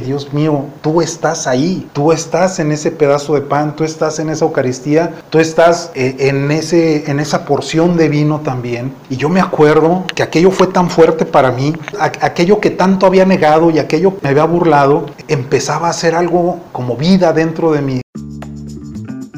dije, Dios mío, tú estás ahí, tú estás en ese pedazo de pan, tú estás en esa Eucaristía, tú estás eh, en, ese, en esa porción de vino también. Y yo me acuerdo que aquello fue tan fuerte para mí, aquello que tanto había negado y aquello que me había burlado, empezaba a ser algo como vida dentro de mí.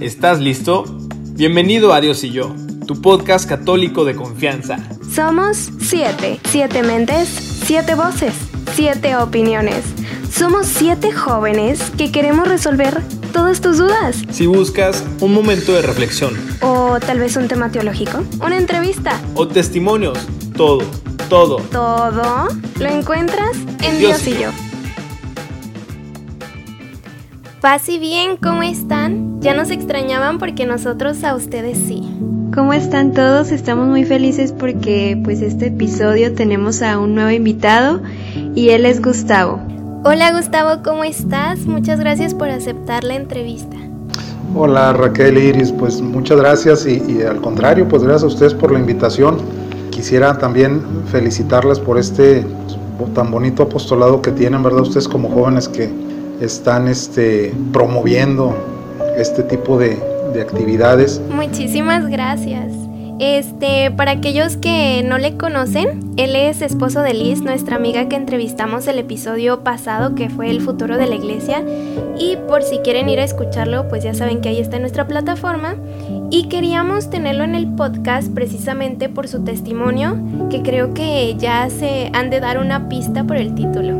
¿Estás listo? Bienvenido a Dios y yo, tu podcast católico de confianza. Somos siete, siete mentes, siete voces, siete opiniones. Somos siete jóvenes que queremos resolver todas tus dudas. Si buscas un momento de reflexión. O tal vez un tema teológico. Una entrevista. O testimonios. Todo, todo. Todo lo encuentras en Dios, y yo. Paz y bien, ¿cómo están? Ya nos extrañaban porque nosotros a ustedes sí. ¿Cómo están todos? Estamos muy felices porque pues este episodio tenemos a un nuevo invitado y él es Gustavo. Hola Gustavo, ¿cómo estás? Muchas gracias por aceptar la entrevista. Hola Raquel Iris, pues muchas gracias y, y, al contrario, pues gracias a ustedes por la invitación. Quisiera también felicitarles por este tan bonito apostolado que tienen, ¿verdad? Ustedes como jóvenes que están este, promoviendo este tipo de, de actividades. Muchísimas gracias. Este, para aquellos que no le conocen, él es esposo de Liz, nuestra amiga que entrevistamos el episodio pasado, que fue el futuro de la iglesia. Y por si quieren ir a escucharlo, pues ya saben que ahí está en nuestra plataforma. Y queríamos tenerlo en el podcast precisamente por su testimonio, que creo que ya se han de dar una pista por el título.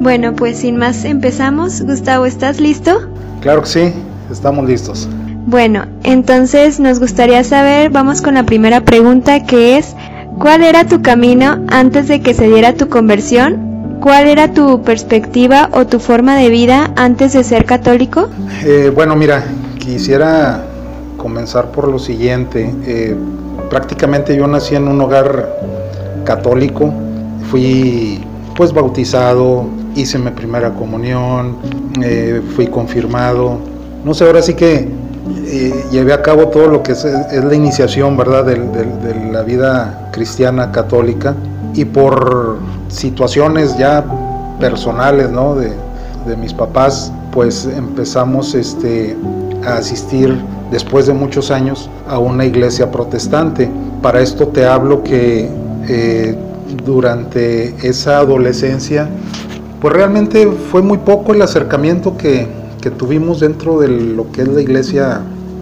Bueno, pues sin más empezamos. Gustavo, ¿estás listo? Claro que sí, estamos listos. Bueno, entonces nos gustaría saber, vamos con la primera pregunta que es, ¿cuál era tu camino antes de que se diera tu conversión? ¿Cuál era tu perspectiva o tu forma de vida antes de ser católico? Eh, bueno, mira, quisiera comenzar por lo siguiente. Eh, prácticamente yo nací en un hogar católico, fui pues bautizado, hice mi primera comunión, eh, fui confirmado. No sé, ahora sí que eh, llevé a cabo todo lo que es, la iniciación, ¿verdad?, de, la vida cristiana católica y por situaciones ya personales, ¿no?, de, mis papás, pues empezamos este, a asistir después de muchos años a una iglesia protestante. Para esto te hablo que eh, durante esa adolescencia pues realmente fue muy poco el acercamiento que, tuvimos dentro de lo que es la iglesia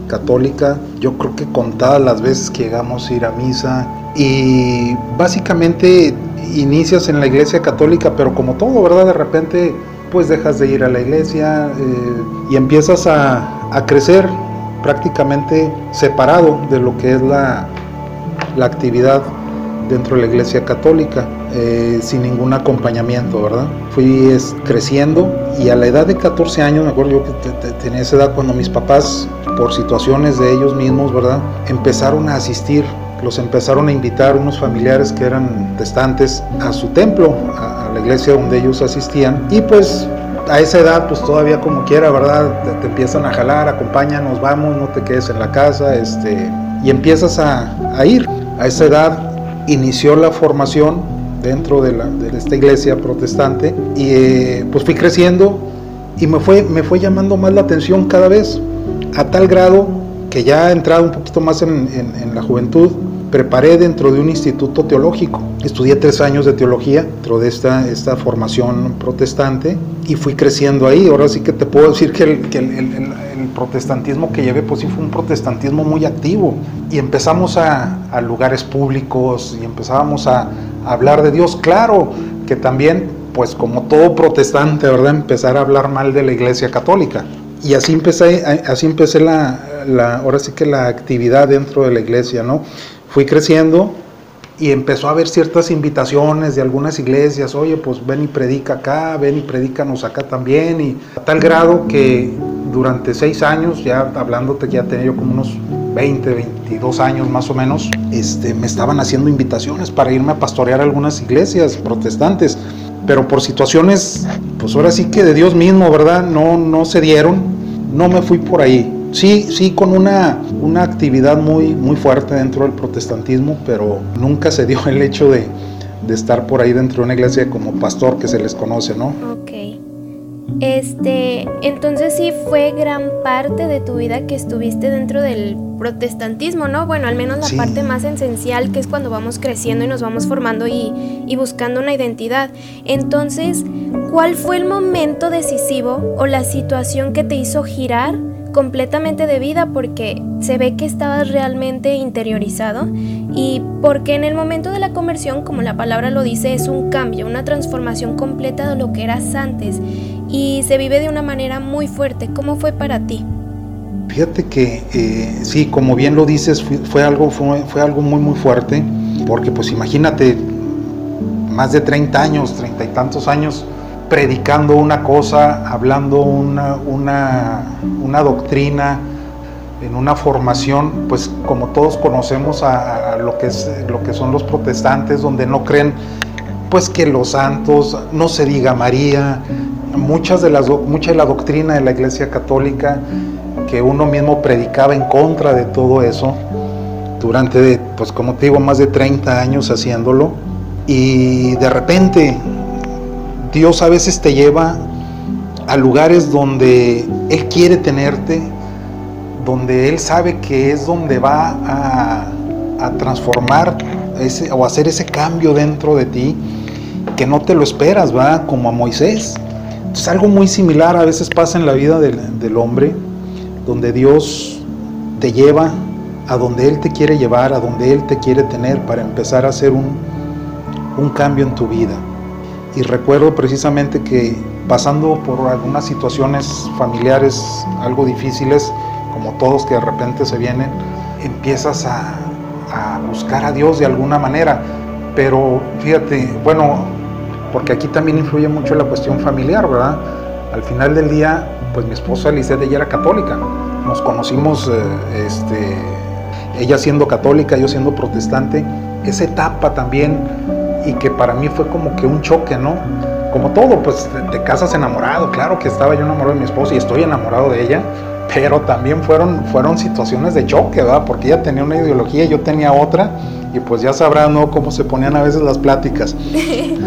católica. Yo creo que contadas las veces que llegamos a ir a misa y básicamente inicias en la iglesia católica, pero como todo, ¿verdad? De repente pues dejas de ir a la iglesia eh, y empiezas a, a, crecer prácticamente separado de lo que es la, la actividad dentro de la iglesia católica. Eh, sin ningún acompañamiento, ¿verdad? Fui creciendo y a la edad de 14 años, me acuerdo yo que tenía esa edad cuando mis papás, por situaciones de ellos mismos, ¿verdad? Empezaron a asistir, los empezaron a invitar unos familiares que eran protestantes a su templo, a, la iglesia donde ellos asistían y pues a esa edad, pues todavía como quiera, ¿verdad? Te, empiezan a jalar, acompáñanos, vamos, no te quedes en la casa, este, y empiezas a, a ir. A esa edad inició la formación dentro de, la, esta iglesia protestante y eh, pues fui creciendo y me fue, me fue llamando más la atención cada vez, a tal grado que ya entrado un poquito más en, la juventud, preparé dentro de un instituto teológico. Estudié tres años de teología dentro de esta, esta formación protestante y fui creciendo ahí. Ahora sí que te puedo decir que el, que el, el, el protestantismo que llevé, pues sí fue un protestantismo muy activo. Y empezamos a, a lugares públicos y empezábamos a, hablar de Dios. Claro que también, pues como todo protestante, ¿verdad? Empezar a hablar mal de la Iglesia Católica. Y así empecé, así empecé la, la, ahora sí que la actividad dentro de la iglesia, ¿no? Fui creciendo y empezó a haber ciertas invitaciones de algunas iglesias, oye, pues ven y predica acá, ven y predícanos acá también, y a tal grado que durante seis años, ya hablándote, ya tenía yo como unos 20, 22 años más o menos, este, me estaban haciendo invitaciones para irme a pastorear algunas iglesias protestantes, pero por situaciones, pues ahora sí que de Dios mismo, ¿verdad? No, no se dieron, no me fui por ahí. Sí, sí, con una, una actividad muy, muy fuerte dentro del protestantismo, pero nunca se dio el hecho de, de estar por ahí dentro de una iglesia como pastor que se les conoce, ¿no? Ok. Este, entonces sí fue gran parte de tu vida que estuviste dentro del protestantismo, ¿no? Bueno, al menos la parte más esencial que es cuando vamos creciendo y nos vamos formando y, y buscando una identidad. Entonces, ¿cuál fue el momento decisivo o la situación que te hizo girar completamente de vida porque se ve que estabas realmente interiorizado y porque en el momento de la conversión, como la palabra lo dice, es un cambio, una transformación completa de lo que eras antes y se vive de una manera muy fuerte. ¿Cómo fue para ti? Fíjate que eh, sí, como bien lo dices, fue, algo, fue, fue, algo muy muy fuerte, porque pues imagínate, más de 30 años, treinta y tantos años, predicando una cosa, hablando una, una, doctrina, en una formación, pues como todos conocemos a, lo, que es, lo que son los protestantes, donde no creen pues que los santos, no se diga María, muchas de las, mucha de la doctrina de la Iglesia Católica que uno mismo predicaba en contra de todo eso, durante, pues como te digo, más de 30 años haciéndolo, y de repente Dios a veces te lleva a lugares donde Él quiere tenerte, donde Él sabe que es donde va a, transformar o hacer ese cambio dentro de ti, que no te lo esperas, va como a Moisés. Es algo muy similar a veces pasa en la vida del, hombre, donde Dios te lleva a donde Él te quiere llevar, a donde Él te quiere tener para empezar a hacer un cambio en tu vida y recuerdo precisamente que pasando por algunas situaciones familiares algo difíciles, como todos que de repente se vienen, empiezas a, buscar a Dios de alguna manera. Pero fíjate, bueno, porque aquí también influye mucho la cuestión familiar, ¿verdad? Al final del día, pues mi esposa Lisette, ella era católica. Nos conocimos, eh, este, ella siendo católica, yo siendo protestante. Esa etapa también y que para mí fue como que un choque, ¿no? Como todo, pues te, casas enamorado, claro que estaba yo enamorado de mi esposa y estoy enamorado de ella, pero también fueron, fueron situaciones de choque, ¿verdad? Porque ella tenía una ideología, y yo tenía otra, y pues ya sabrán, ¿no? Cómo se ponían a veces las pláticas. sí.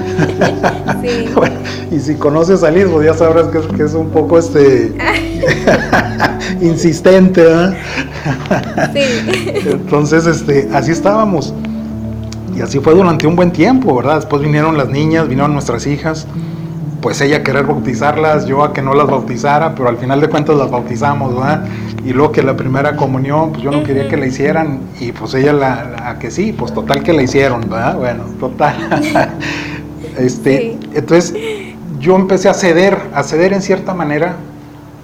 y si conoces a Liz, pues ya sabrás que es, que es un poco este insistente, ¿verdad? sí. Entonces, este, así estábamos. Y así fue durante un buen tiempo, ¿verdad? Después vinieron las niñas, vinieron nuestras hijas, pues ella a querer bautizarlas, yo a que no las bautizara, pero al final de cuentas las bautizamos, ¿verdad? Y luego que la primera comunión, pues yo no quería que la hicieran y pues ella la, a que sí, pues total que la hicieron, ¿verdad? Bueno, total. este, entonces yo empecé a ceder, a ceder en cierta manera,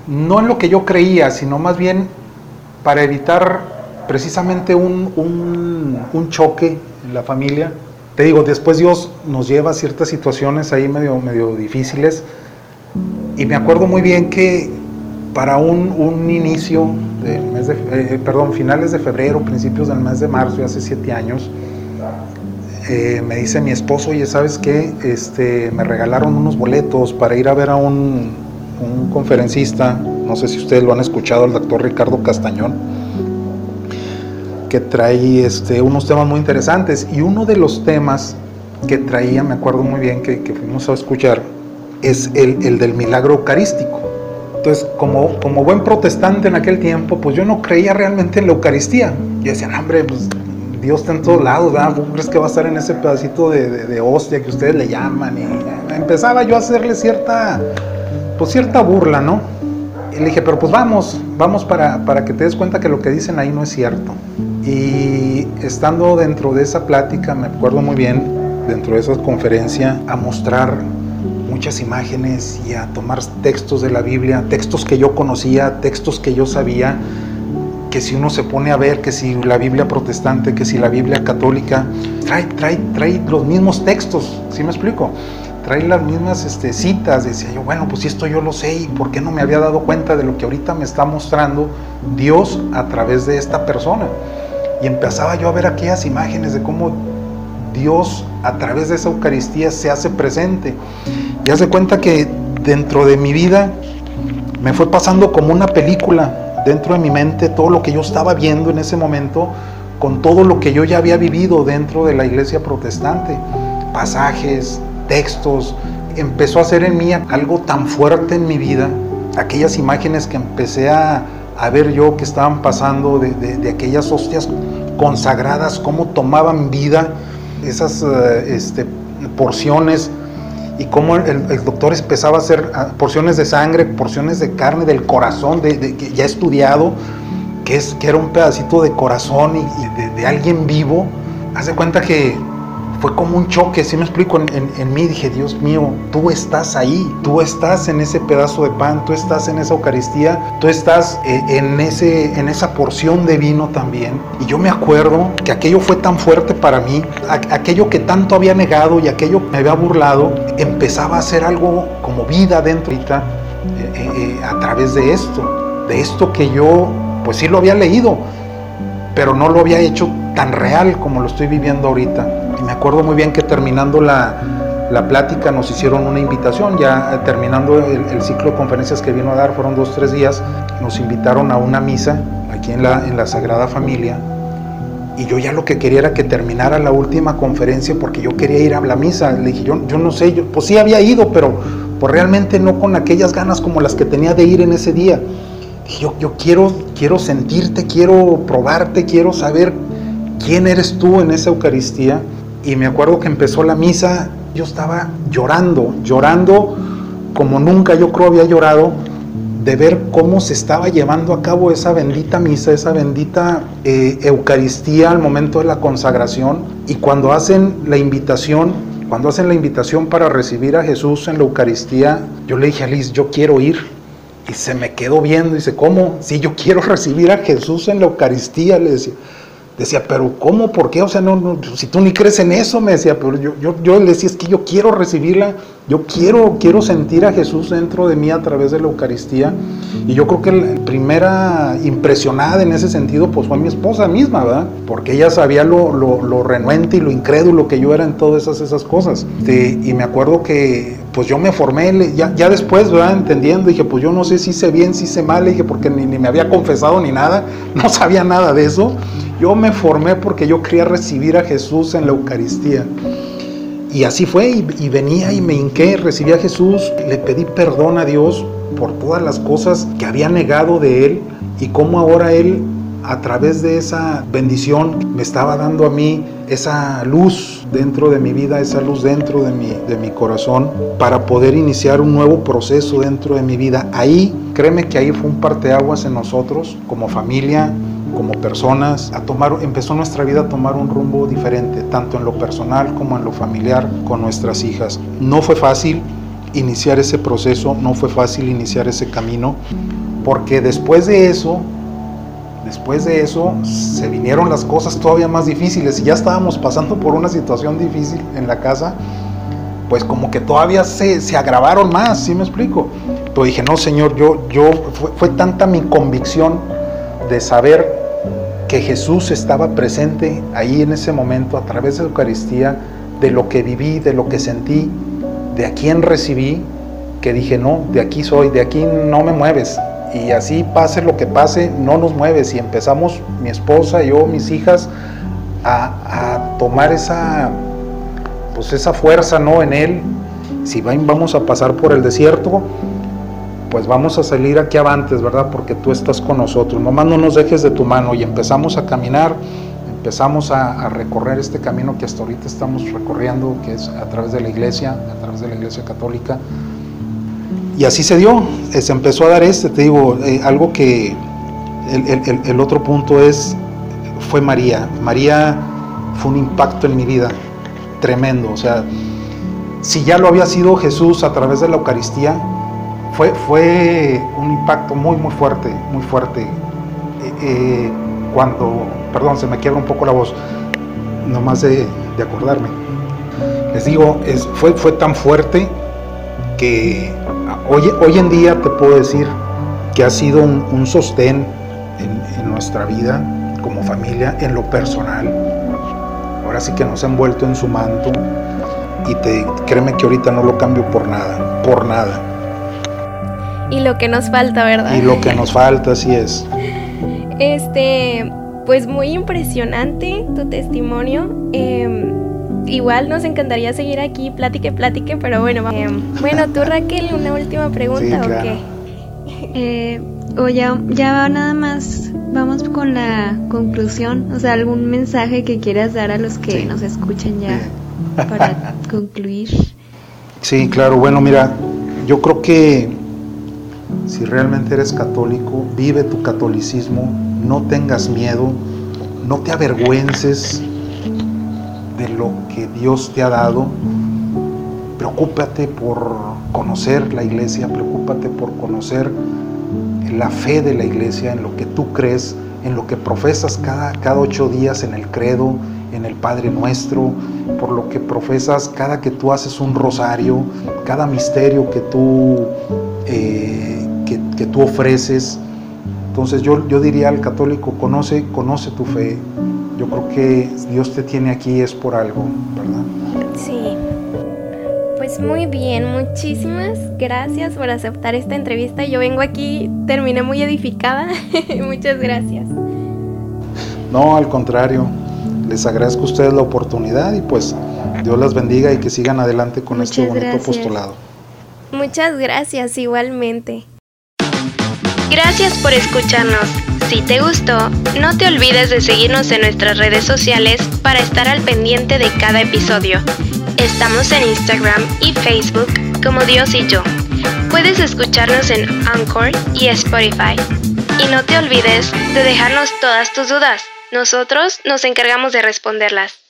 no en lo que yo creía, sino más bien para evitar precisamente un, un, un choque la familia. Te digo, después Dios nos lleva a ciertas situaciones ahí medio, medio difíciles. Y me acuerdo muy bien que para un, un inicio del mes de, eh, eh, perdón, finales de febrero, principios del mes de marzo, hace siete años, eh, me dice mi esposo, oye, ¿sabes qué? Este, me regalaron unos boletos para ir a ver a un, un conferencista, no sé si ustedes lo han escuchado, el doctor Ricardo Castañón que trae este, unos temas muy interesantes. Y uno de los temas que traía, me acuerdo muy bien que, fuimos a escuchar, es el, el, del milagro eucarístico. Entonces, como, buen protestante en aquel tiempo, pues yo no creía realmente en la Eucaristía. Yo decía, hombre, pues Dios está en todos lados, ¿verdad? crees que va a estar en ese pedacito de, de, hostia que ustedes le llaman? Y empezaba yo a hacerle cierta, pues cierta burla, ¿no? Y le dije, pero pues vamos, vamos para, para que te des cuenta que lo que dicen ahí no es cierto. Y estando dentro de esa plática, me acuerdo muy bien, dentro de esa conferencia, a mostrar muchas imágenes y a tomar textos de la Biblia, textos que yo conocía, textos que yo sabía, que si uno se pone a ver, que si la Biblia protestante, que si la Biblia católica, trae, trae, trae los mismos textos, ¿sí me explico? Trae las mismas este, citas, decía yo, bueno, pues esto yo lo sé y por qué no me había dado cuenta de lo que ahorita me está mostrando Dios a través de esta persona. Y empezaba yo a ver aquellas imágenes de cómo Dios a través de esa Eucaristía se hace presente. Y hace cuenta que dentro de mi vida me fue pasando como una película dentro de mi mente, todo lo que yo estaba viendo en ese momento, con todo lo que yo ya había vivido dentro de la iglesia protestante. Pasajes, textos, empezó a hacer en mí algo tan fuerte en mi vida, aquellas imágenes que empecé a, ver yo que estaban pasando de, aquellas hostias consagradas, cómo tomaban vida esas eh, este, porciones y cómo el, doctor empezaba a hacer ah, porciones de sangre, porciones de carne, del corazón, de, ya estudiado, que, es, que era un pedacito de corazón y, de, de, alguien vivo. Haz de cuenta que fue como un choque, si me explico, en, mí dije, Dios mío, tú estás ahí, tú estás en ese pedazo de pan, tú estás en esa Eucaristía, tú estás eh, en, ese, en esa porción de vino también. Y yo me acuerdo que aquello fue tan fuerte para mí, aquello que tanto había negado y aquello me había burlado, empezaba a ser algo como vida dentro ahorita eh, eh, a través de esto, de esto que yo, pues sí lo había leído, pero no lo había hecho tan real como lo estoy viviendo ahorita. Me acuerdo muy bien que terminando la, plática nos hicieron una invitación, ya terminando el, ciclo de conferencias que vino a dar, fueron dos, tres días, nos invitaron a una misa aquí en la, en la Sagrada Familia. Y yo ya lo que quería era que terminara la última conferencia porque yo quería ir a la misa. Le dije, yo, yo no sé, yo, pues sí había ido, pero pues realmente no con aquellas ganas como las que tenía de ir en ese día. yo, yo quiero, quiero sentirte, quiero probarte, quiero saber quién eres tú en esa Eucaristía y me acuerdo que empezó la misa, yo estaba llorando, llorando como nunca yo creo había llorado de ver cómo se estaba llevando a cabo esa bendita misa, esa bendita eh, Eucaristía al momento de la consagración. Y cuando hacen la invitación, cuando hacen la invitación para recibir a Jesús en la Eucaristía, yo le dije a Liz, yo quiero ir. Y se me quedó viendo y dice, ¿cómo? Si yo quiero recibir a Jesús en la Eucaristía, le decía. Decía, pero ¿cómo? ¿Por qué? O sea, no, si tú ni crees en eso, me decía, pero yo, yo, yo le decía, es que yo quiero recibirla, yo quiero, quiero sentir a Jesús dentro de mí a través de la Eucaristía. Y yo creo que la primera impresionada en ese sentido, pues fue mi esposa misma, ¿verdad? Porque ella sabía lo, lo, renuente y lo incrédulo que yo era en todas esas, esas cosas. y me acuerdo que, pues yo me formé, ya, ya después, ¿verdad? Entendiendo, dije, pues yo no sé si hice bien, si hice mal, dije, porque ni, me había confesado ni nada, no sabía nada de eso. Yo me formé porque yo quería recibir a Jesús en la Eucaristía. Y así fue, y, venía y me hinqué, recibí a Jesús, le pedí perdón a Dios por todas las cosas que había negado de Él y cómo ahora Él, a través de esa bendición, me estaba dando a mí esa luz dentro de mi vida, esa luz dentro de mi, de mi corazón, para poder iniciar un nuevo proceso dentro de mi vida. Ahí, créeme que ahí fue un parteaguas en nosotros, como familia, como personas, a tomar, empezó nuestra vida a tomar un rumbo diferente, tanto en lo personal como en lo familiar con nuestras hijas. No fue fácil iniciar ese proceso, no fue fácil iniciar ese camino, porque después de eso, después de eso, se vinieron las cosas todavía más difíciles y ya estábamos pasando por una situación difícil en la casa, pues como que todavía se, se agravaron más, ¿sí me explico? Pero dije, no, Señor, yo, yo, fue, fue tanta mi convicción de saber que Jesús estaba presente ahí en ese momento a través de Eucaristía, de lo que viví, de lo que sentí, de a quién recibí, que dije, no, de aquí soy, de aquí no me mueves. Y así pase lo que pase, no nos mueves. Y empezamos, mi esposa, yo, mis hijas, a, tomar esa, pues esa fuerza ¿no? en Él. Si vamos a pasar por el desierto, pues vamos a salir aquí avantes, ¿verdad? Porque tú estás con nosotros, nomás no nos dejes de tu mano y empezamos a caminar, empezamos a, recorrer este camino que hasta ahorita estamos recorriendo, que es a través de la iglesia, a través de la iglesia católica. Y así se dio, eh, se empezó a dar este, te digo, eh, algo que el, otro punto es, fue María. María fue un impacto en mi vida tremendo, o sea, si ya lo había sido Jesús a través de la Eucaristía, fue, fue un impacto muy, muy fuerte, muy fuerte. Eh, cuando, perdón, se me quiebra un poco la voz, nomás de, de acordarme. Les digo, es, fue, fue tan fuerte que hoy, hoy en día te puedo decir que ha sido un, sostén en, en, nuestra vida como familia, en lo personal. Ahora sí que nos han envuelto en su manto y te, créeme que ahorita no lo cambio por nada, por nada. Y lo que nos falta, ¿verdad? Y lo que nos falta, así es. Este, pues muy impresionante tu testimonio. Em, igual nos encantaría seguir aquí, platique, platique, pero bueno, eh, bueno, tú Raquel, una última pregunta o qué? Eh, o ya, ya nada más vamos con la conclusión, o sea, algún mensaje que quieras dar a los que nos escuchen ya para concluir. Sí, claro, bueno, mira, yo creo que si realmente eres católico, vive tu catolicismo, no tengas miedo, no te avergüences de lo que Dios te ha dado. Preocúpate por conocer la iglesia, preocúpate por conocer la fe de la iglesia, en lo que tú crees, en lo que profesas cada, cada ocho días en el credo, en el Padre Nuestro, por lo que profesas cada que tú haces un rosario, cada misterio que tú, eh, que, tú ofreces. Entonces yo, yo diría al católico, conoce, conoce tu fe. Yo creo que Dios te tiene aquí es por algo, ¿verdad? Sí. Pues muy bien, muchísimas gracias por aceptar esta entrevista. Yo vengo aquí, terminé muy edificada. Muchas gracias. No, al contrario les agradezco a ustedes la oportunidad y pues Dios las bendiga y que sigan adelante con este bonito apostolado. Muchas gracias igualmente. Gracias por escucharnos. Si te gustó, no te olvides de seguirnos en nuestras redes sociales para estar al pendiente de cada episodio. Estamos en Instagram y Facebook como Dios y yo. Puedes escucharnos en Anchor y Spotify. Y no te olvides de dejarnos todas tus dudas. Nosotros nos encargamos de responderlas.